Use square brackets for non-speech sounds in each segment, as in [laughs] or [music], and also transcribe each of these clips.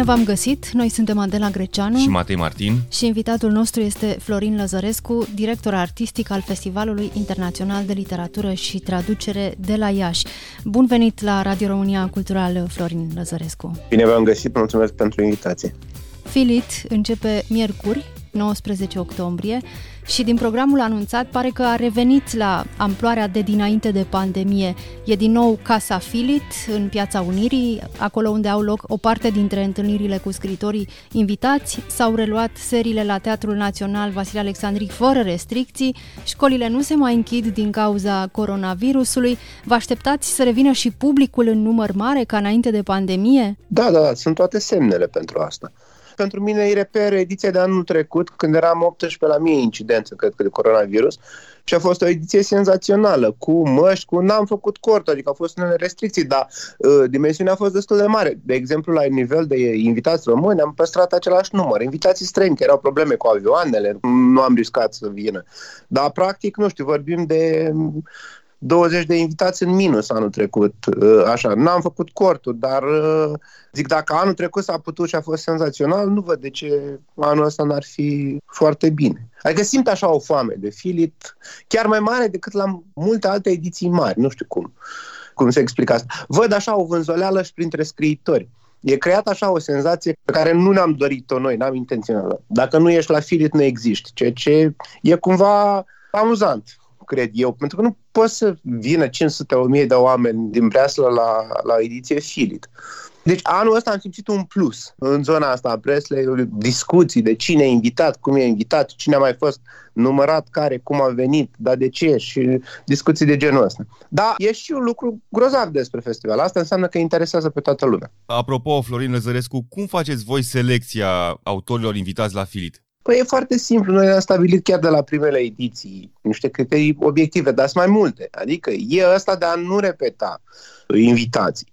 Bine v-am găsit! Noi suntem Adela Greceanu și Matei Martin și invitatul nostru este Florin Lăzărescu, director artistic al Festivalului Internațional de Literatură și Traducere de la Iași. Bun venit la Radio România Cultural, Florin Lăzărescu! Bine v-am găsit, mulțumesc pentru invitație! Filit începe miercuri, 19 octombrie, și din programul anunțat pare că a revenit la amploarea de dinainte de pandemie. E din nou Casa Filit în Piața Unirii, acolo unde au loc o parte dintre întâlnirile cu scritorii invitați. S-au reluat seriile la Teatrul Național Vasile Alexandric fără restricții, școlile nu se mai închid din cauza coronavirusului. Vă așteptați să revină și publicul în număr mare ca înainte de pandemie? Da, da, sunt toate semnele pentru asta pentru mine îi reper ediția de anul trecut, când eram 18 la mie incidență, cred că, de coronavirus, și a fost o ediție senzațională, cu măști, cu n-am făcut cort, adică au fost unele restricții, dar uh, dimensiunea a fost destul de mare. De exemplu, la nivel de invitați români am păstrat același număr. Invitații străini, care erau probleme cu avioanele, nu am riscat să vină. Dar, practic, nu știu, vorbim de 20 de invitați în minus anul trecut. Uh, așa, n-am făcut cortul, dar uh, zic, dacă anul trecut s-a putut și a fost senzațional, nu văd de ce anul ăsta n-ar fi foarte bine. Adică simt așa o foame de filit, chiar mai mare decât la multe alte ediții mari, nu știu cum, cum se explică asta. Văd așa o vânzoleală și printre scriitori. E creat așa o senzație pe care nu ne-am dorit-o noi, n-am intenționat. Dacă nu ești la filit, nu existi, ceea ce e cumva amuzant cred eu, pentru că nu poți să vină 500-1000 de oameni din Breslau la, la ediție Filit. Deci anul ăsta am simțit un plus în zona asta a Presley, discuții de cine e invitat, cum e invitat, cine a mai fost numărat, care, cum a venit, dar de ce și discuții de genul ăsta. Dar e și un lucru grozav despre festival. Asta înseamnă că interesează pe toată lumea. Apropo, Florin Lăzărescu, cum faceți voi selecția autorilor invitați la Filit? Păi e foarte simplu. Noi am stabilit chiar de la primele ediții niște criterii obiective, dar sunt mai multe. Adică e ăsta de a nu repeta invitații.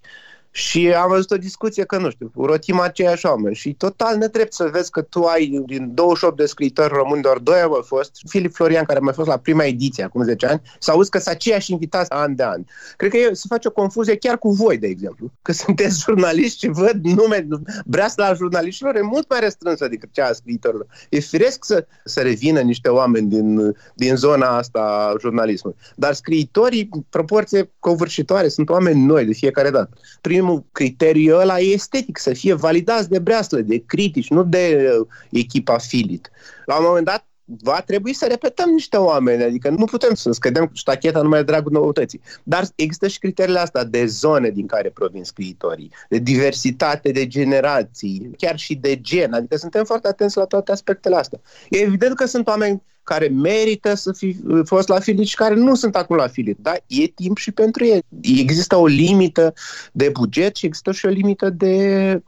Și am văzut o discuție că, nu știu, rotim aceiași oameni și total netrept să vezi că tu ai din 28 de scriitori români, doar doi au fost, Filip Florian, care a mai fost la prima ediție acum 10 ani, să auzi că sunt aceiași invitați an de an. Cred că e, se face o confuzie chiar cu voi, de exemplu, că sunteți [laughs] jurnaliști și văd nume, breasla jurnaliștilor e mult mai restrânsă decât cea a scriitorilor. E firesc să, să revină niște oameni din, din zona asta a jurnalismului. Dar scriitorii, proporție covârșitoare, sunt oameni noi de fiecare dată. Prim primul criteriu ăla e estetic, să fie validați de breaslă, de critici, nu de uh, echipa Filit. La un moment dat va trebui să repetăm niște oameni, adică nu putem să scădem ștacheta numai de dragul noutății. Dar există și criteriile astea de zone din care provin scriitorii, de diversitate de generații, chiar și de gen, adică suntem foarte atenți la toate aspectele astea. E evident că sunt oameni care merită să fi fost la filit și care nu sunt acum la filit. Dar e timp și pentru ei. Există o limită de buget și există și o limită de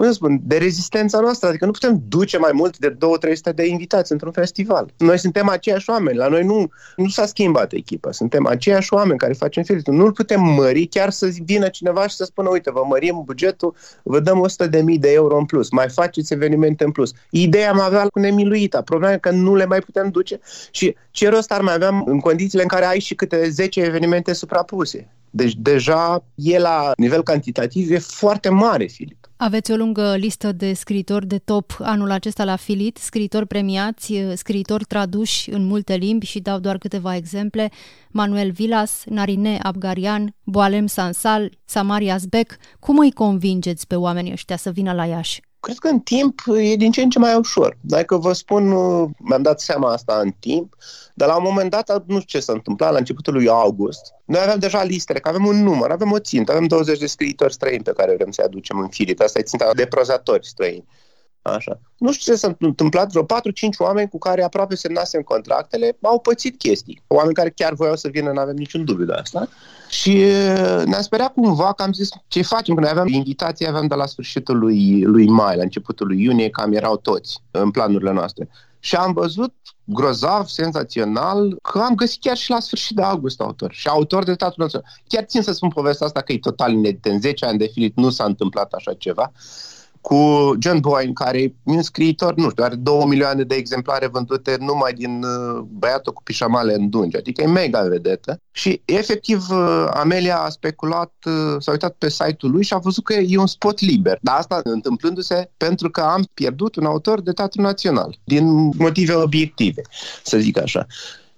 cum să spun, de rezistența noastră. Adică nu putem duce mai mult de 2-300 de invitați într-un festival. Noi suntem aceiași oameni. La noi nu, nu s-a schimbat echipa. Suntem aceiași oameni care facem filitul. Nu-l putem mări chiar să vină cineva și să spună, uite, vă mărim bugetul, vă dăm 100.000 de euro în plus, mai faceți evenimente în plus. Ideea am avea cu nemiluita. Problema e că nu le mai putem duce și ce rost ar mai avea în condițiile în care ai și câte 10 evenimente suprapuse. Deci deja e la nivel cantitativ, e foarte mare, Filip. Aveți o lungă listă de scriitori de top anul acesta la Filit, scriitori premiați, scriitori traduși în multe limbi și dau doar câteva exemple. Manuel Vilas, Narine Abgarian, Boalem Sansal, Samaria Zbec. Cum îi convingeți pe oamenii ăștia să vină la Iași? Cred că în timp e din ce în ce mai ușor. Dacă vă spun, mi-am dat seama asta în timp, dar la un moment dat, nu știu ce s-a întâmplat, la începutul lui august, noi avem deja listele, că avem un număr, avem o țintă, avem 20 de scriitori străini pe care vrem să-i aducem în filit. Asta e ținta de prozatori străini. Așa. Nu știu ce s-a întâmplat, vreo 4-5 oameni cu care aproape semnasem contractele au pățit chestii. Oameni care chiar voiau să vină, nu avem niciun dubiu de asta. Și ne-a speriat cumva că am zis ce facem, când aveam invitații, aveam de la sfârșitul lui, lui mai, la începutul lui iunie, cam erau toți în planurile noastre. Și am văzut grozav, senzațional, că am găsit chiar și la sfârșit de august autor. Și autor de teatru național. Chiar țin să spun povestea asta că e total inedită. În 10 ani de filit nu s-a întâmplat așa ceva. Cu John Boyne, care e un scriitor, nu știu, are două milioane de exemplare vândute numai din uh, băiatul cu pișamale în dungi, adică e mega vedetă. Și efectiv uh, Amelia a speculat, uh, s-a uitat pe site-ul lui și a văzut că e un spot liber. Dar asta întâmplându-se pentru că am pierdut un autor de teatru național, din motive obiective, să zic așa.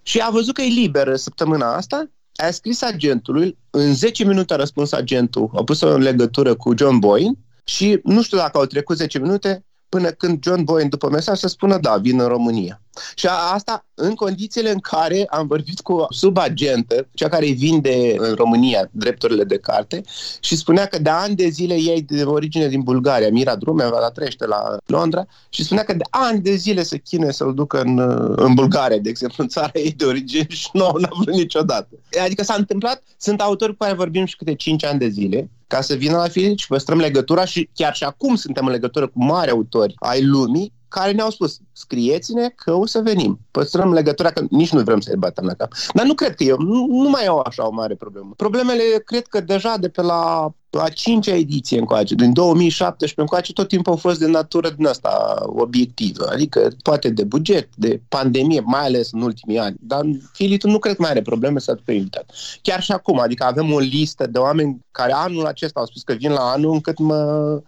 Și a văzut că e liberă săptămâna asta a scris agentului, în 10 minute a răspuns agentul, a pus-o în legătură cu John Boyne și nu știu dacă au trecut 10 minute până când John Boyne după mesaj să spună da, vin în România. Și asta în condițiile în care am vorbit cu subagentă, cea care vinde în România drepturile de carte și spunea că de ani de zile ei de origine din Bulgaria, Mira Drume, la trăiește la Londra și spunea că de ani de zile se chinuie să-l ducă în, în Bulgaria, de exemplu, în țara ei de origine și nu n-a vrut niciodată. Adică s-a întâmplat, sunt autori cu care vorbim și câte 5 ani de zile, ca să vină la Filip și păstrăm legătura și chiar și acum suntem în legătură cu mari autori ai lumii care ne-au spus, scrieți-ne că o să venim. Păstrăm legătura, că nici nu vrem să-i batem la cap. Dar nu cred că eu, nu, nu mai au așa o mare problemă. Problemele, cred că deja de pe la a cincea ediție încoace, din 2017 încoace, tot timpul au fost de natură din asta obiectivă, adică poate de buget, de pandemie, mai ales în ultimii ani. Dar Filitul nu cred că mai are probleme să aducă invitat. Chiar și acum, adică avem o listă de oameni care anul acesta au spus că vin la anul încât mă,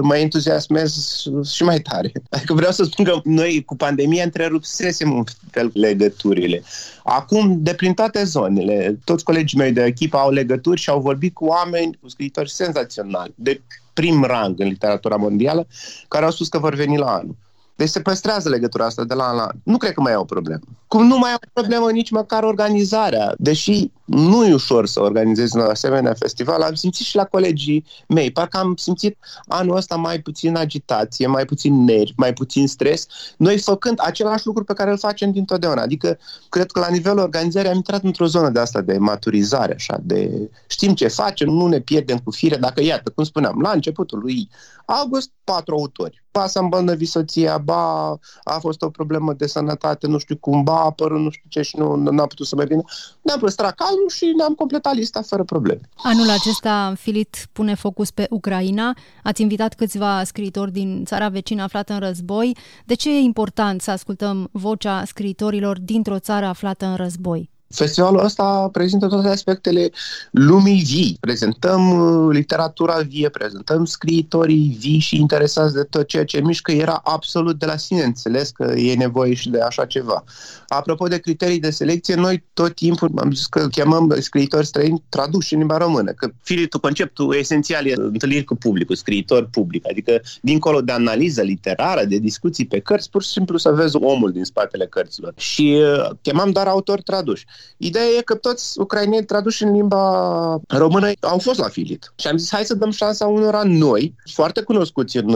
mă entuziasmez și mai tare. Adică vreau să spun că noi cu pandemia întrerupsesem un fel legăturile. Acum, de prin toate zonele, toți colegii mei de echipă au legături și au vorbit cu oameni, cu scriitori senzaționali, de prim rang în literatura mondială, care au spus că vor veni la anul. Deci se păstrează legătura asta de la an la an. Nu cred că mai au o problemă. Cum nu mai au o problemă nici măcar organizarea. Deși nu e ușor să organizezi un asemenea festival, am simțit și la colegii mei. Parcă am simțit anul ăsta mai puțin agitație, mai puțin nervi, mai puțin stres, noi făcând același lucru pe care îl facem dintotdeauna. Adică, cred că la nivelul organizării am intrat într-o zonă de asta de maturizare, așa, de știm ce facem, nu ne pierdem cu fire. Dacă, iată, cum spuneam, la începutul lui august, patru autori. Ba s-a îmbolnăvit soția, ba a fost o problemă de sănătate, nu știu cum, ba a apărut nu știu ce și nu n-a putut să mai vină. Ne-am păstrat calmul și ne-am completat lista fără probleme. Anul acesta Filit pune focus pe Ucraina. Ați invitat câțiva scriitori din țara vecină aflată în război. De ce e important să ascultăm vocea scriitorilor dintr-o țară aflată în război? Festivalul ăsta prezintă toate aspectele lumii vii. Prezentăm uh, literatura vie, prezentăm scriitorii vii și interesați de tot ceea ce mișcă. Era absolut de la sine înțeles că e nevoie și de așa ceva. Apropo de criterii de selecție, noi tot timpul am zis că chemăm scriitori străini traduși în limba română, că filitul, conceptul esențial e întâlniri cu publicul, scriitor public, adică dincolo de analiză literară, de discuții pe cărți, pur și simplu să vezi omul din spatele cărților. Și uh, chemam doar autori traduși. Ideea e că toți ucraineni traduși în limba română au fost la Filit. Și am zis, hai să dăm șansa unora noi, foarte cunoscuți în,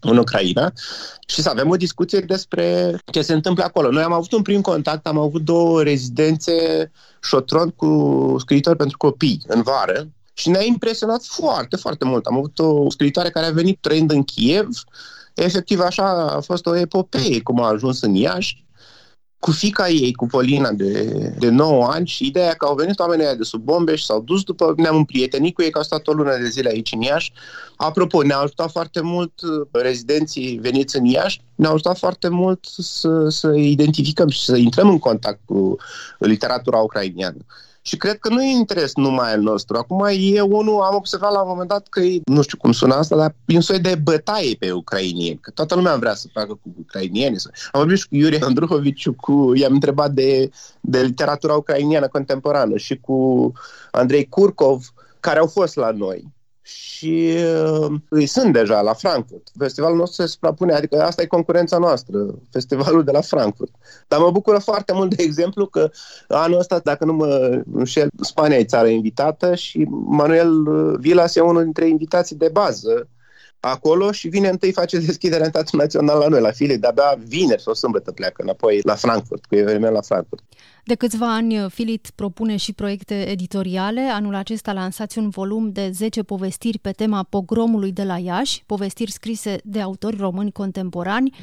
în Ucraina, și să avem o discuție despre ce se întâmplă acolo. Noi am avut un prim contact, am avut două rezidențe șotron cu scriitori pentru copii în vară, și ne-a impresionat foarte, foarte mult. Am avut o scriitoare care a venit trăind în Kiev, efectiv așa a fost o epopee cum a ajuns în Iași cu fica ei, cu Polina de, de 9 ani și ideea că au venit oamenii de sub bombe și s-au dus după, ne-am împrietenit cu ei, că au stat o lună de zile aici în Iași. Apropo, ne-a ajutat foarte mult uh, rezidenții veniți în Iași, ne-a ajutat foarte mult să, să identificăm și să intrăm în contact cu literatura ucrainiană. Și cred că nu e interes numai al nostru. Acum e unul, am observat la un moment dat că e, nu știu cum sună asta, dar e un soi de bătaie pe ucrainieni. Că toată lumea vrea să facă cu ucrainieni. Am vorbit și cu Iurie [laughs] Andruhoviciu, cu, i-am întrebat de, de literatura ucrainiană contemporană și cu Andrei Kurkov, care au fost la noi și uh, îi sunt deja la Frankfurt. Festivalul nostru se suprapune, adică asta e concurența noastră, festivalul de la Frankfurt. Dar mă bucură foarte mult, de exemplu, că anul ăsta, dacă nu mă înșel, Spania e țară invitată și Manuel Vilas e unul dintre invitații de bază acolo și vine întâi face deschiderea în Teatrul Național la noi, la file, de-abia vineri sau sâmbătă pleacă înapoi la Frankfurt, cu eveniment la Frankfurt. De câțiva ani, Filit propune și proiecte editoriale. Anul acesta lansați un volum de 10 povestiri pe tema pogromului de la Iași, povestiri scrise de autori români contemporani.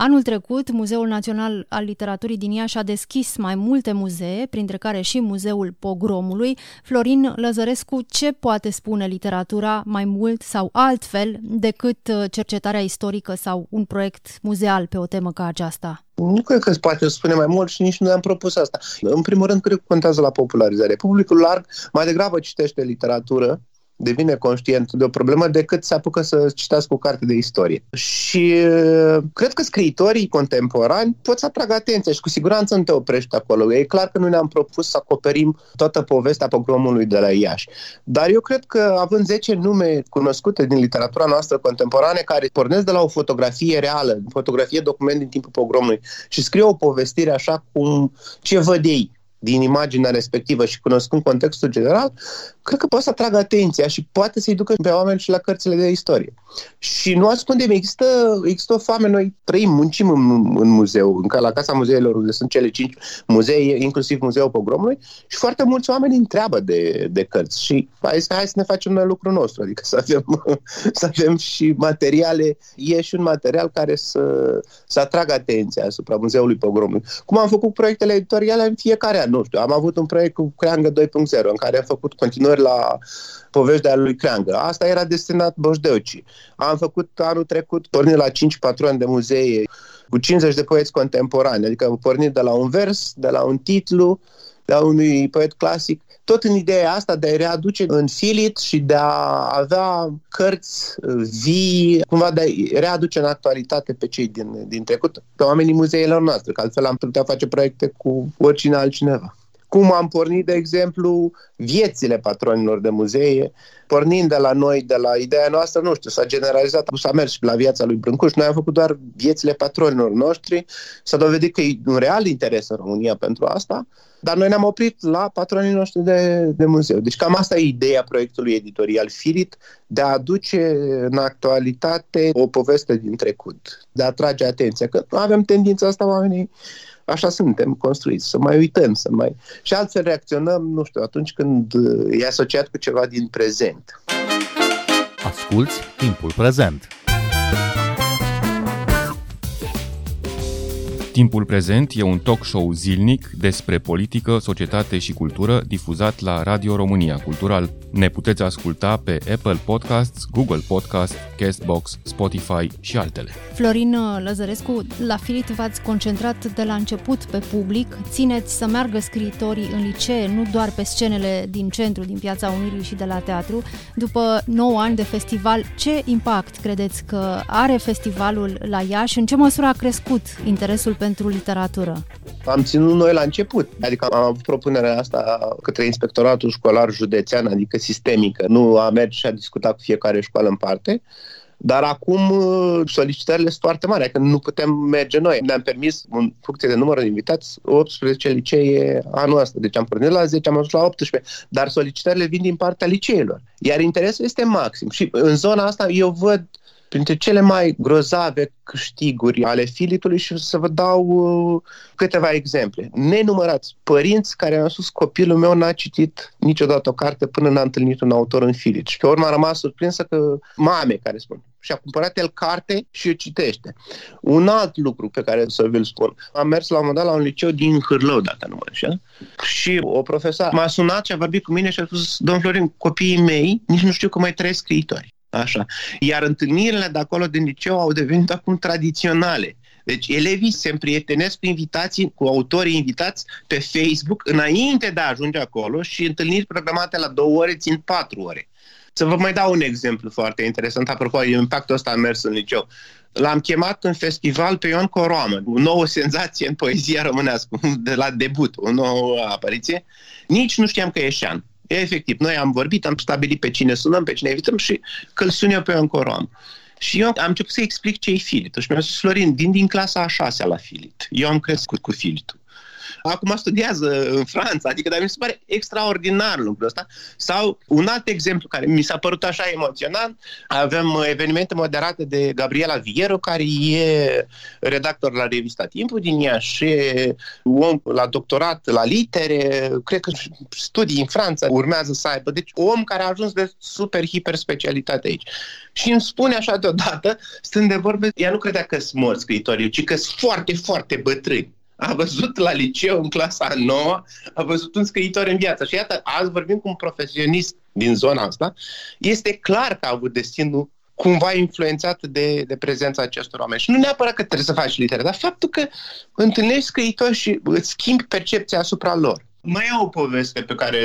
Anul trecut, Muzeul Național al Literaturii din Iași a deschis mai multe muzee, printre care și Muzeul Pogromului. Florin Lăzărescu, ce poate spune literatura mai mult sau altfel decât uh, cercetarea istorică sau un proiect muzeal pe o temă ca aceasta? Nu cred că se poate spune mai mult și nici nu am propus asta. În primul rând, cred că contează la popularizare. Publicul larg mai degrabă citește literatură devine conștient de o problemă decât se apucă să citească o carte de istorie. Și uh, cred că scriitorii contemporani pot să atragă atenția și cu siguranță nu te oprești acolo. E clar că nu ne-am propus să acoperim toată povestea pogromului de la Iași. Dar eu cred că având 10 nume cunoscute din literatura noastră contemporană care pornesc de la o fotografie reală, fotografie document din timpul pogromului și scriu o povestire așa cum ce văd ei, din imaginea respectivă și cunoscând contextul general, cred că poate să atragă atenția și poate să-i ducă pe oameni și la cărțile de istorie. Și nu ascundem, există, există o foame, noi trăim, muncim în, în muzeu, în, la Casa Muzeilor, unde sunt cele cinci muzee, inclusiv Muzeul Pogromului, și foarte mulți oameni întreabă de, de cărți. Și hai, hai să ne facem noi lucrul nostru, adică să avem, [laughs] să avem și materiale, e și un material care să, să atragă atenția asupra Muzeului Pogromului. Cum am făcut proiectele editoriale în fiecare an, nu știu, am avut un proiect cu Creangă 2.0, în care am făcut continuări la povești de lui Creangă. Asta era destinat Boșdeucii. Am făcut anul trecut, pornit la 5 patroni de muzee, cu 50 de poeți contemporani, adică pornit de la un vers, de la un titlu, de la unui poet clasic, tot în ideea asta de a readuce în filit și de a avea cărți vii, cumva de a readuce în actualitate pe cei din, din trecut, pe oamenii muzeilor noastre, că altfel am putea face proiecte cu oricine altcineva cum am pornit, de exemplu, viețile patronilor de muzee, pornind de la noi, de la ideea noastră, nu știu, s-a generalizat, s-a mers și la viața lui Brâncuș, noi am făcut doar viețile patronilor noștri, s-a dovedit că e un real interes în România pentru asta, dar noi ne-am oprit la patronii noștri de, de muzeu. Deci cam asta e ideea proiectului editorial Filit, de a aduce în actualitate o poveste din trecut, de a atrage atenția, că nu avem tendința asta oamenii așa suntem construiți, să mai uităm, să mai... Și altfel reacționăm, nu știu, atunci când e asociat cu ceva din prezent. Asculți timpul prezent! Timpul prezent e un talk show zilnic despre politică, societate și cultură difuzat la Radio România Cultural. Ne puteți asculta pe Apple Podcasts, Google Podcasts, Castbox, Spotify și altele. Florin Lăzărescu, la Filit v-ați concentrat de la început pe public, țineți să meargă scriitorii în licee, nu doar pe scenele din centru, din Piața Unirii și de la teatru. După 9 ani de festival, ce impact credeți că are festivalul la Iași? În ce măsură a crescut interesul pentru literatură? Am ținut noi la început, adică am avut propunerea asta către inspectoratul școlar județean, adică sistemică, nu a mers și a discutat cu fiecare școală în parte, dar acum uh, solicitările sunt foarte mari, adică nu putem merge noi. Ne-am permis, în funcție de număr de invitați, 18 licee anul ăsta. Deci am pornit la 10, am ajuns la 18, dar solicitările vin din partea liceelor. Iar interesul este maxim. Și în zona asta eu văd printre cele mai grozave câștiguri ale filitului și să vă dau uh, câteva exemple. Nenumărați părinți care au spus copilul meu n-a citit niciodată o carte până n-a întâlnit un autor în filit. Și pe urmă a rămas surprinsă că mame care spun și a cumpărat el carte și o citește. Un alt lucru pe care să vi-l spun. Am mers la un moment dat la un liceu din Hârlău, dacă nu mă înșel, și o profesoară m-a sunat și a vorbit cu mine și a spus, domn Florin, copiii mei nici nu știu că mai trăiesc scriitori. Așa. Iar întâlnirile de acolo din liceu au devenit acum tradiționale. Deci elevii se împrietenesc cu invitații, cu autorii invitați pe Facebook înainte de a ajunge acolo și întâlniri programate la două ore țin patru ore. Să vă mai dau un exemplu foarte interesant, apropo, impactul ăsta a mers în liceu. L-am chemat în festival pe Ion Coroamă, o nouă senzație în poezia românească, [laughs] de la debut, o nouă apariție. Nici nu știam că e șan. Efectiv, noi am vorbit, am stabilit pe cine sunăm, pe cine evităm și că îl sun eu pe Ancorom. Și eu am început să explic ce e filit. Și mi-a spus, Florin, din, din clasa a șasea la filit. Eu am crescut cu filitul. Acum studiază în Franța, adică dar mi se pare extraordinar lucrul ăsta. Sau un alt exemplu care mi s-a părut așa emoționant, avem evenimente moderate de Gabriela Viero, care e redactor la revista Timpul din Iași, om la doctorat la litere, cred că studii în Franța urmează să aibă. Deci om care a ajuns de super hiper specialitate aici. Și îmi spune așa deodată, stând de vorbe, ea nu credea că sunt morți scriitorii, ci că sunt foarte, foarte bătrâni. A văzut la liceu, în clasa nouă, a văzut un scriitor în viață. Și iată, azi vorbim cu un profesionist din zona asta. Este clar că a avut destinul cumva influențat de, de prezența acestor oameni. Și nu neapărat că trebuie să faci litere, dar faptul că întâlnești scriitori și îți schimbi percepția asupra lor. Mai e o poveste pe care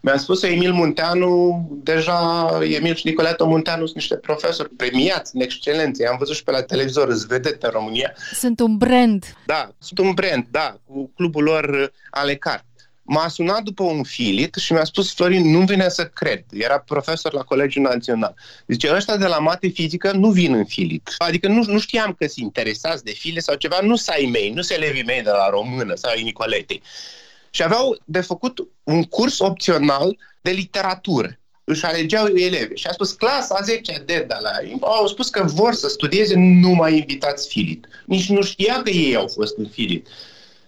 mi-a spus Emil Munteanu, deja Emil și Nicoleto Munteanu sunt niște profesori premiați în excelență. I-am văzut și pe la televizor, îți vedete în România. Sunt un brand. Da, sunt un brand, da, cu clubul lor Alecar. M-a sunat după un filit și mi-a spus, Florin, nu vine să cred. Era profesor la Colegiul Național. Zice, ăștia de la mate fizică nu vin în filit. Adică nu, nu știam că sunt interesați de file sau ceva, nu să ai mei, nu să elevii mei de la română sau ai Nicoletei și aveau de făcut un curs opțional de literatură. Își alegeau elevi și a spus clasa 10 de de la au spus că vor să studieze numai invitați filit. Nici nu știa că ei au fost în filit.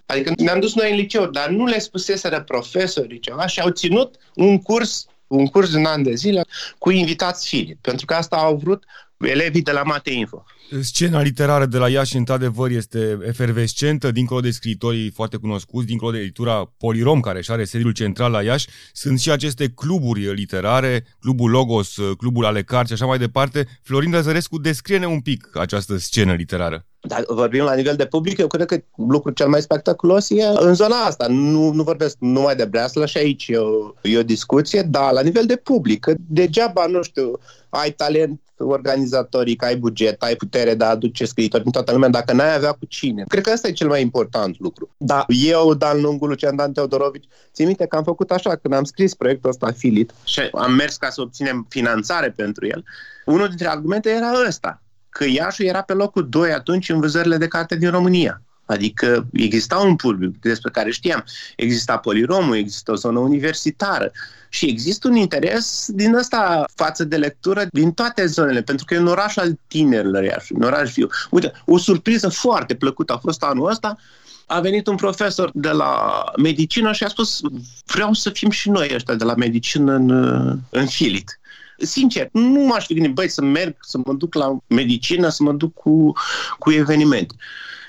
Adică ne-am dus noi în liceu, dar nu le spuseseră profesorii ceva și au ținut un curs un curs de un an de zile cu invitați filit, pentru că asta au vrut elevii de la Mate Info. Scena literară de la Iași, într-adevăr, este efervescentă, dincolo de scriitorii foarte cunoscuți, dincolo de editura Polirom, care își are sediul central la Iași, sunt și aceste cluburi literare, clubul Logos, clubul Alecar și așa mai departe. Florin Răzărescu, descrie un pic această scenă literară. Dacă vorbim la nivel de public, eu cred că lucrul cel mai spectaculos e în zona asta. Nu, nu vorbesc numai de Breaslă și aici e o, e o discuție, dar la nivel de public, că degeaba, nu știu, ai talent organizatoric, ai buget, ai putere de a aduce scriitori din toată lumea, dacă n-ai avea cu cine. Cred că asta e cel mai important lucru. Da, eu, Dan Lungu, Lucian Dan Teodorovici, țin minte că am făcut așa, când am scris proiectul ăsta Filit și am mers ca să obținem finanțare pentru el, unul dintre argumente era ăsta, că Iașu era pe locul 2 atunci în vânzările de carte din România. Adică exista un public despre care știam. Exista poliromul, există o zonă universitară și există un interes din ăsta față de lectură din toate zonele, pentru că e un oraș al tinerilor, Iași, un oraș viu. Uite, o surpriză foarte plăcută a fost anul ăsta, a venit un profesor de la medicină și a spus vreau să fim și noi ăștia de la medicină în, în filit sincer, nu m-aș fi gândit, băi, să merg, să mă duc la medicină, să mă duc cu, cu eveniment.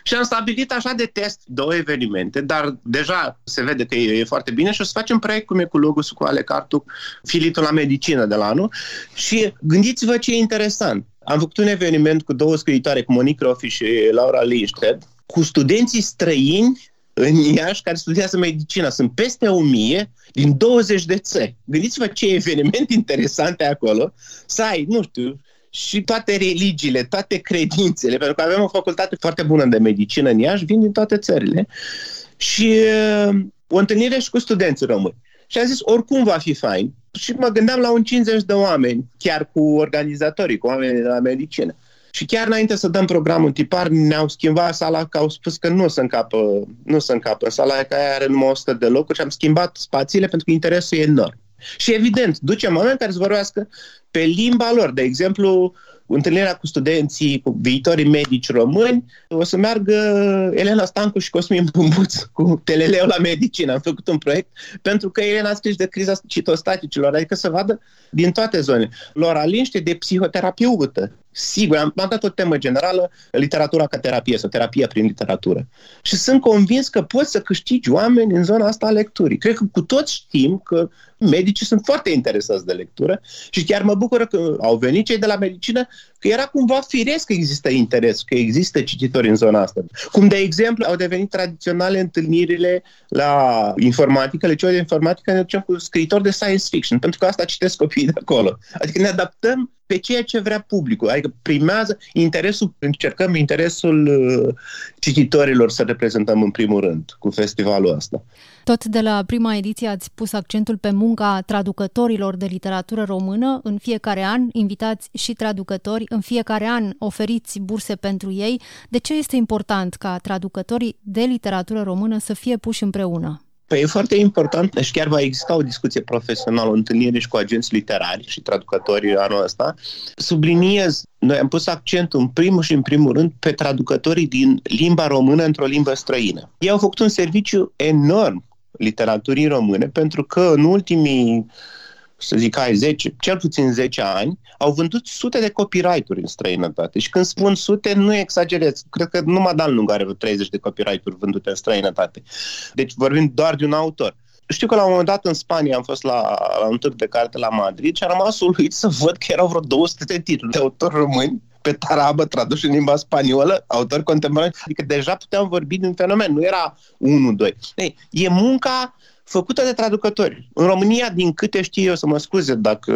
Și am stabilit așa de test două evenimente, dar deja se vede că e, e foarte bine și o să facem proiect cu Meculogus, cu Ale Cartu, filitul la medicină de la anul și gândiți-vă ce e interesant. Am făcut un eveniment cu două scriitoare, cu Monique Rofi și Laura Linsted, cu studenții străini în Iași care studiază medicina. Sunt peste o mie din 20 de țări. Gândiți-vă ce eveniment interesant e acolo, să ai, nu știu, și toate religiile, toate credințele, pentru că avem o facultate foarte bună de medicină în Iași, vin din toate țările. Și uh, o întâlnire și cu studenții români. Și am zis, oricum va fi fain. Și mă gândeam la un 50 de oameni, chiar cu organizatorii, cu oamenii de la medicină. Și chiar înainte să dăm programul tipar, ne-au schimbat sala, că au spus că nu o să încapă, nu o să încapă sala aia, că aia are numai 100 de locuri și am schimbat spațiile pentru că interesul e enorm. Și evident, ducem oameni care să vorbească pe limba lor. De exemplu, întâlnirea cu studenții, cu viitorii medici români, o să meargă Elena Stancu și Cosmin Bumbuț cu teleleu la medicină. Am făcut un proiect pentru că Elena a scris de criza citostaticilor, adică să vadă din toate zonele. Lora Linște de psihoterapeută. Sigur, am, am dat o temă generală, literatura ca terapie sau terapia prin literatură. Și sunt convins că poți să câștigi oameni în zona asta a lecturii. Cred că cu toți știm că medicii sunt foarte interesați de lectură și chiar mă bucură că au venit cei de la medicină, că era cumva firesc că există interes, că există cititori în zona asta. Cum, de exemplu, au devenit tradiționale întâlnirile la informatică, liceu de informatică, ne ducem cu scriitori de science fiction, pentru că asta citesc copiii de acolo. Adică ne adaptăm pe ceea ce vrea publicul. Adică primează interesul, încercăm interesul uh, cititorilor să reprezentăm în primul rând cu festivalul ăsta. Tot de la prima ediție ați pus accentul pe munca traducătorilor de literatură română. În fiecare an invitați și traducători, în fiecare an oferiți burse pentru ei. De ce este important ca traducătorii de literatură română să fie puși împreună? Păi e foarte important, deci chiar va exista o discuție profesională, o întâlnire și cu agenți literari și traducători anul ăsta. Subliniez, noi am pus accentul în primul și în primul rând pe traducătorii din limba română într-o limbă străină. Ei au făcut un serviciu enorm literaturii române pentru că în ultimii să zic ai 10, cel puțin 10 ani, au vândut sute de copyright-uri în străinătate. Și când spun sute, nu exagerez. Cred că numai Dan Lung are vreo 30 de copyright-uri vândute în străinătate. Deci vorbim doar de un autor. Știu că la un moment dat în Spania am fost la, la un târg de carte la Madrid și am rămas uluit să văd că erau vreo 200 de titluri de autori români pe tarabă, traduși în limba spaniolă, autori contemporani. Adică deja puteam vorbi de un fenomen, nu era 1-2. Ei, e munca făcută de traducători. În România, din câte știu eu, să mă scuze dacă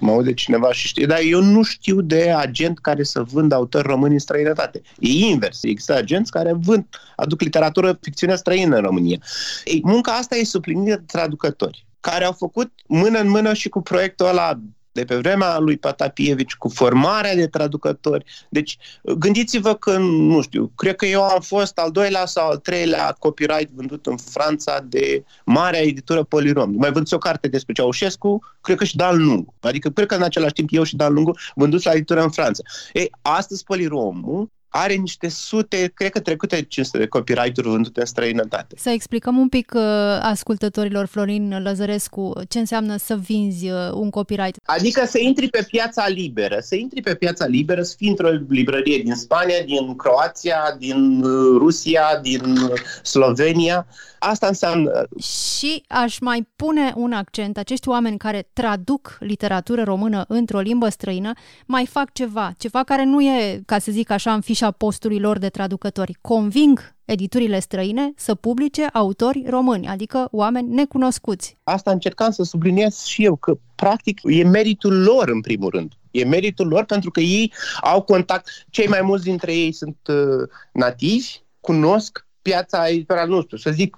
mă aude cineva și știe, dar eu nu știu de agent care să vândă autori români în străinătate. E invers. Există agenți care vând, aduc literatură, ficțiune străină în România. Ei, munca asta e suplinită de traducători care au făcut mână în mână și cu proiectul ăla de pe vremea lui Patapievici cu formarea de traducători. Deci gândiți-vă că, nu știu, cred că eu am fost al doilea sau al treilea copyright vândut în Franța de marea editură Polirom. Mai vândut o carte despre Ceaușescu, cred că și Dan Lungu. Adică cred că în același timp eu și Dan Lungu vândut la editură în Franța. Ei, astăzi Poliromul are niște sute, cred că trecute 500 de copyright-uri vândute în străinătate. Să explicăm un pic uh, ascultătorilor, Florin Lăzărescu, ce înseamnă să vinzi uh, un copyright. Adică să intri pe piața liberă, să intri pe piața liberă, să fii într-o librărie din Spania, din Croația, din uh, Rusia, din uh, Slovenia. Asta înseamnă... Și aș mai pune un accent, acești oameni care traduc literatură română într-o limbă străină, mai fac ceva, ceva care nu e, ca să zic așa, în fișa postului lor de traducători. Conving editurile străine să publice autori români, adică oameni necunoscuți. Asta încercam să subliniez și eu, că practic e meritul lor în primul rând. E meritul lor pentru că ei au contact, cei mai mulți dintre ei sunt uh, nativi, cunosc piața editorială, nu știu, să zic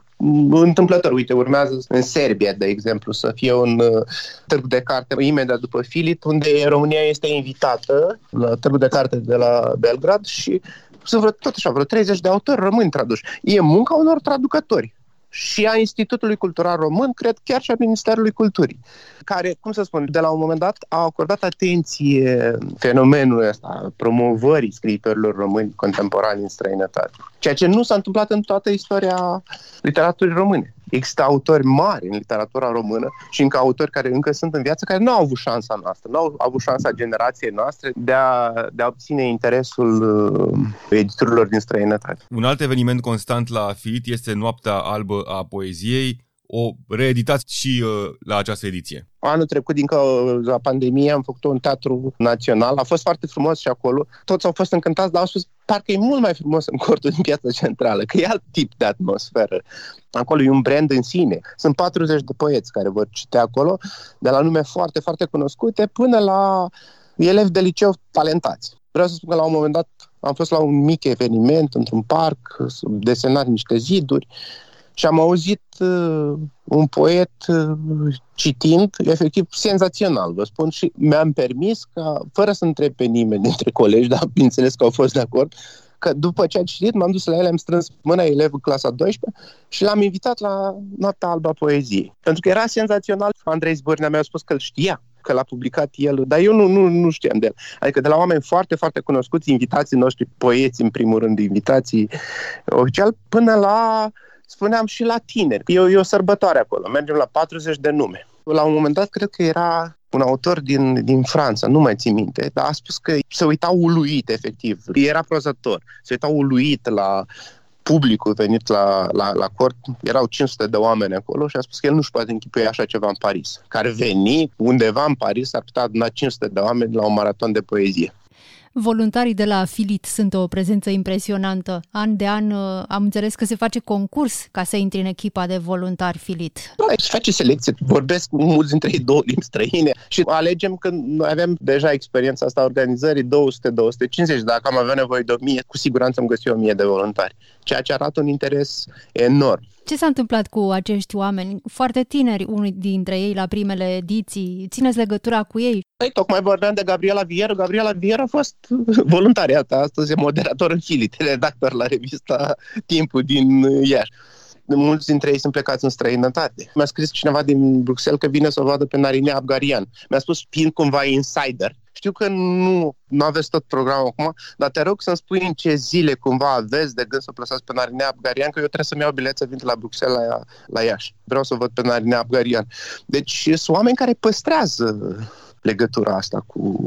întâmplător. Uite, urmează în Serbia, de exemplu, să fie un uh, târg de carte imediat după Filit, unde România este invitată la târgul de carte de la Belgrad și sunt vreo, tot așa, vreo 30 de autori români traduși. E munca unor traducători și a Institutului Cultural Român, cred chiar și a Ministerului Culturii, care, cum să spun, de la un moment dat au acordat atenție fenomenului ăsta, promovării scriitorilor români contemporani în străinătate. Ceea ce nu s-a întâmplat în toată istoria literaturii române. Există autori mari în literatura română și încă autori care încă sunt în viață, care nu au avut șansa noastră, nu au avut șansa generației noastre de a, de a obține interesul uh, editorilor din străinătate. Un alt eveniment constant la FIT este Noaptea Albă a Poeziei, o reeditați și uh, la această ediție. Anul trecut, din cauza pandemie, am făcut un teatru național. A fost foarte frumos și acolo. Toți au fost încântați, dar au spus parcă e mult mai frumos în cortul din piața centrală, că e alt tip de atmosferă. Acolo e un brand în sine. Sunt 40 de poeți care vor cite acolo, de la nume foarte, foarte cunoscute, până la elevi de liceu talentați. Vreau să spun că la un moment dat am fost la un mic eveniment într-un parc, desenat niște ziduri și am auzit uh, un poet uh, citind, efectiv senzațional, vă spun, și mi-am permis ca, fără să întreb pe nimeni dintre colegi, [laughs] dar bineînțeles că au fost de acord, că după ce a citit, m-am dus la el, am strâns mâna elevul clasa 12 și l-am invitat la Noaptea Alba Poeziei. Pentru că era senzațional. Andrei Zbârnea mi-a spus că îl știa, că l-a publicat el, dar eu nu, nu, nu știam de el. Adică de la oameni foarte, foarte cunoscuți, invitații noștri, poeți în primul rând, invitații oficial, până la spuneam și la tineri. E o, e o sărbătoare acolo, mergem la 40 de nume. La un moment dat, cred că era un autor din, din Franța, nu mai țin minte, dar a spus că se uita uluit, efectiv. Era prozător. Se uita uluit la publicul venit la, la, la cort. Erau 500 de oameni acolo și a spus că el nu-și poate închipui așa ceva în Paris. Care veni undeva în Paris ar putea aduna 500 de oameni la un maraton de poezie. Voluntarii de la Filit sunt o prezență impresionantă. An de an uh, am înțeles că se face concurs ca să intri în echipa de voluntari Filit. Da, se face selecție, vorbesc cu mulți dintre ei două limbi străine și alegem că noi avem deja experiența asta organizării 200-250, dacă am avea nevoie de 1000, cu siguranță am găsit 1000 de voluntari, ceea ce arată un interes enorm. Ce s-a întâmplat cu acești oameni? Foarte tineri, unii dintre ei la primele ediții. Țineți legătura cu ei? Păi, tocmai vorbeam de Gabriela Vieră. Gabriela Vieră a fost [laughs] voluntariată. Astăzi e moderator în Filit, [laughs] redactor la revista Timpul din Iași mulți dintre ei sunt plecați în străinătate. Mi-a scris cineva din Bruxelles că vine să o vadă pe Narinea Abgarian. Mi-a spus, fiind cumva insider, știu că nu, nu aveți tot programul acum, dar te rog să-mi spui în ce zile cumva aveți de gând să plăsați pe Narinea Abgarian, că eu trebuie să-mi iau bilet să vin la Bruxelles la, la Iași. Vreau să văd pe Narinea Abgarian. Deci sunt oameni care păstrează legătura asta cu,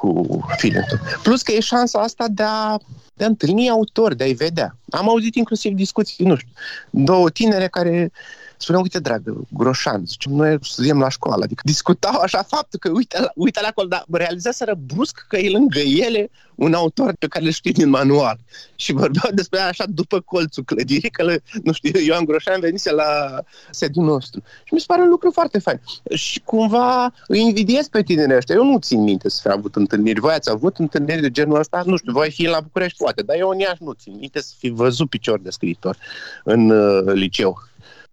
cu Filentul. Plus că e șansa asta de a, de a întâlni autori, de a-i vedea. Am auzit inclusiv discuții, nu știu, două tinere care spuneau, uite, dragă, Groșan, zice, noi studiem la școală, adică discutau așa faptul că uite la, uite la acolo, dar realizaseră brusc că e lângă ele un autor pe care îl știu din manual. Și vorbeau despre așa după colțul clădirii, că, le, nu știu, Ioan Groșan venise la sediul nostru. Și mi se pare un lucru foarte fain. Și cumva îi invidiez pe tinerii ăștia. Eu nu țin minte să fi avut întâlniri. Voi ați avut întâlniri de genul ăsta? Nu știu, voi fi la București poate, dar eu în Iași nu țin minte să fi văzut picior de scriitor în uh, liceu.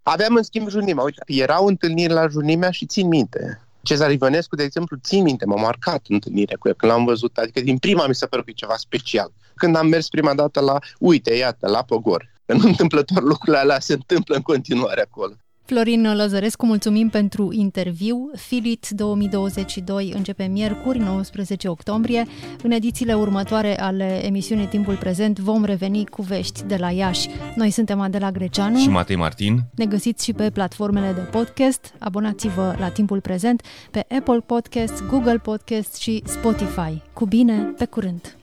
Aveam în schimb Junimea. Uite, erau întâlniri la Junimea și țin minte. Cezar Ivănescu, de exemplu, țin minte, m-a marcat întâlnirea cu el când l-am văzut, adică din prima mi s-a părut că e ceva special. Când am mers prima dată la, uite, iată, la Pogor, în [laughs] întâmplător lucrurile alea se întâmplă în continuare acolo. Florin Lăzărescu, mulțumim pentru interviu. Filit 2022 începe miercuri, 19 octombrie. În edițiile următoare ale emisiunii Timpul Prezent vom reveni cu vești de la Iași. Noi suntem Adela Greceanu și Matei Martin. Ne găsiți și pe platformele de podcast. Abonați-vă la Timpul Prezent pe Apple Podcasts, Google Podcasts și Spotify. Cu bine, pe curând!